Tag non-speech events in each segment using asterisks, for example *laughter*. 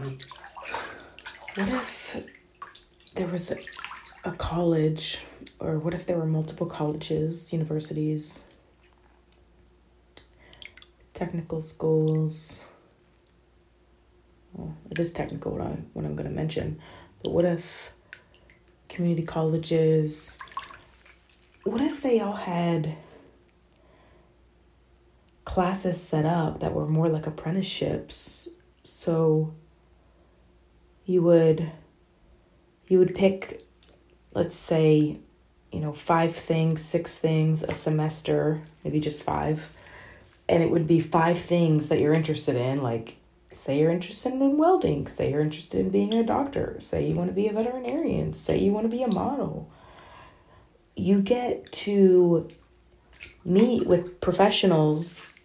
What if there was a, a college, or what if there were multiple colleges, universities, technical schools? Well, it is technical what, I, what I'm going to mention, but what if community colleges, what if they all had classes set up that were more like apprenticeships? So you would you would pick let's say you know five things six things a semester maybe just five. And it would be five things that you're interested in like say you're interested in welding say you're interested in being a doctor say you want to be a veterinarian say you want to be a model. You get to meet with professionals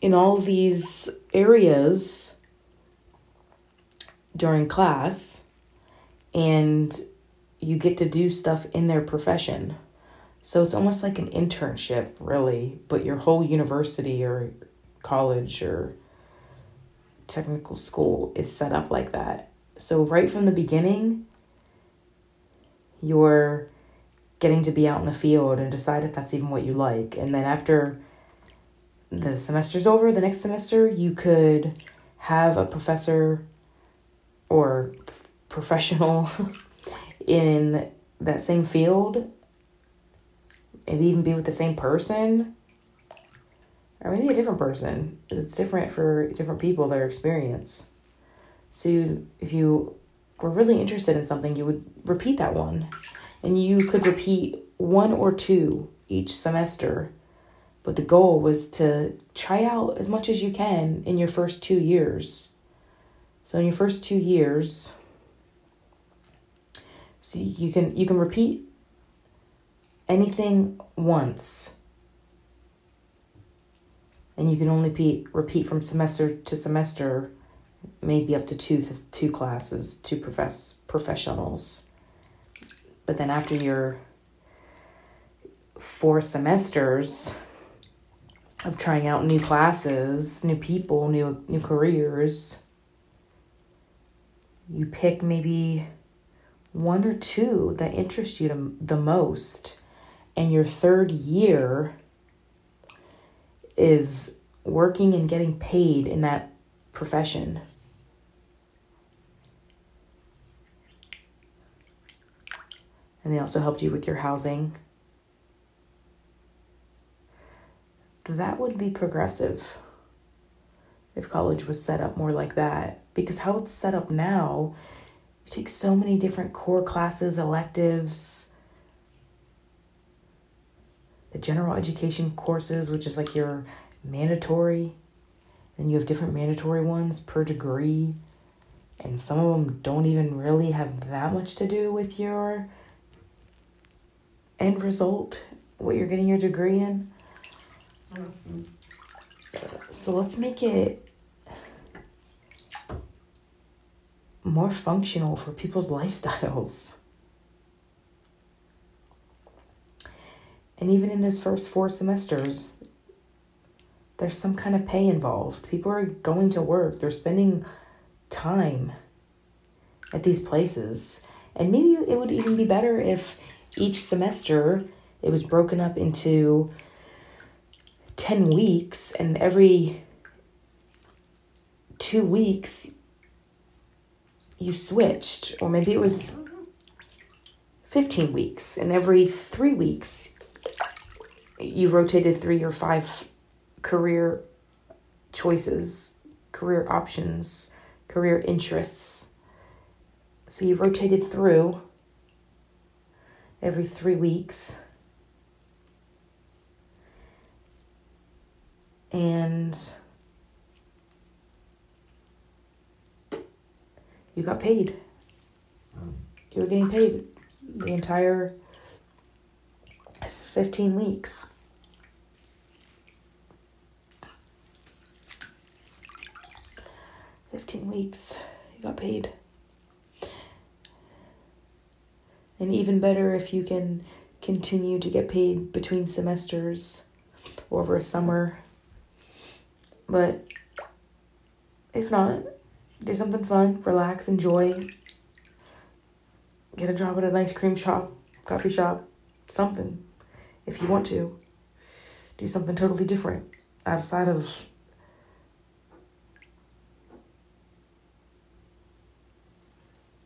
in all these areas during class and you get to do stuff in their profession. So it's almost like an internship, really, but your whole university or college or technical school is set up like that. So, right from the beginning, you're getting to be out in the field and decide if that's even what you like. And then, after the semester's over, the next semester, you could have a professor or professional *laughs* in that same field, maybe even be with the same person, or maybe a different person. It's different for different people, their experience. So if you were really interested in something, you would repeat that one. And you could repeat one or two each semester. But the goal was to try out as much as you can in your first two years. So in your first two years, so you can you can repeat anything once. And you can only repeat repeat from semester to semester, maybe up to two two classes, two profess professionals. But then after your four semesters of trying out new classes, new people, new new careers, you pick maybe one or two that interest you the most. And your third year is working and getting paid in that profession. And they also helped you with your housing. That would be progressive if college was set up more like that. Because how it's set up now, you take so many different core classes, electives, the general education courses, which is like your mandatory. Then you have different mandatory ones per degree. And some of them don't even really have that much to do with your end result, what you're getting your degree in. Mm-hmm. So let's make it more functional for people's *laughs* lifestyles. And even in those first four semesters, there's some kind of pay involved. People are going to work, they're spending time at these places. And maybe it would even be better if each semester it was broken up into 10 weeks and every two weeks you switched, or maybe it was 15 weeks, and every three weeks you rotated three or five career choices, career options, career interests. So you rotated through every three weeks. And you got paid. You were getting paid the entire 15 weeks. Fifteen weeks, you got paid. And even better if you can continue to get paid between semesters or over a summer. But if not, do something fun, relax, enjoy. Get a job at an ice cream shop, coffee shop, something. If you want to, do something totally different outside of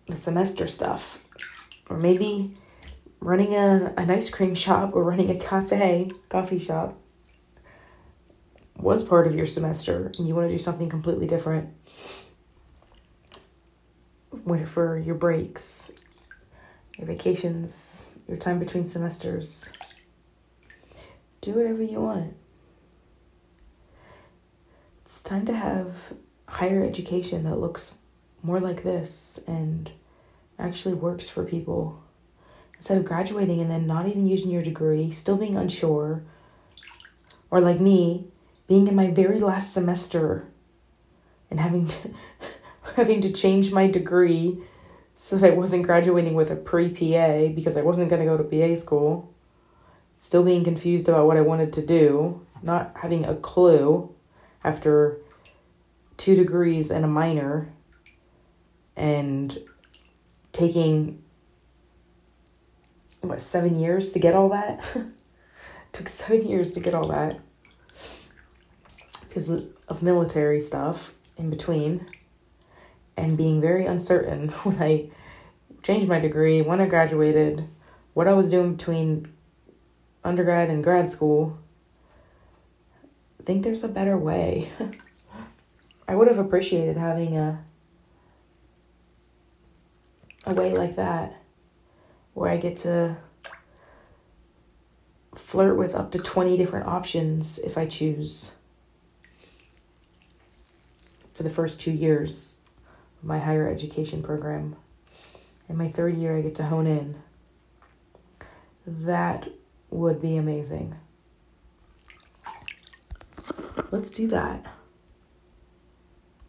the semester stuff. Or maybe running a, an ice cream shop or running a cafe, coffee shop was part of your semester and you want to do something completely different for your breaks, your vacations, your time between semesters. Do whatever you want. It's time to have higher education that looks more like this and actually works for people. Instead of graduating and then not even using your degree, still being unsure, or like me, being in my very last semester and having to having to change my degree so that I wasn't graduating with a pre PA because I wasn't going to go to PA school. Still being confused about what I wanted to do, not having a clue after two degrees and a minor, and taking what seven years to get all that. *laughs* took seven years to get all that because of military stuff in between and being very uncertain *laughs* when I changed my degree, when I graduated, what I was doing between undergrad and grad school. I think there's a better way. *laughs* I would have appreciated having a a way like that where I get to flirt with up to 20 different options if I choose for the first two years of my higher education program. In my third year, I get to hone in. That would be amazing. Let's do that.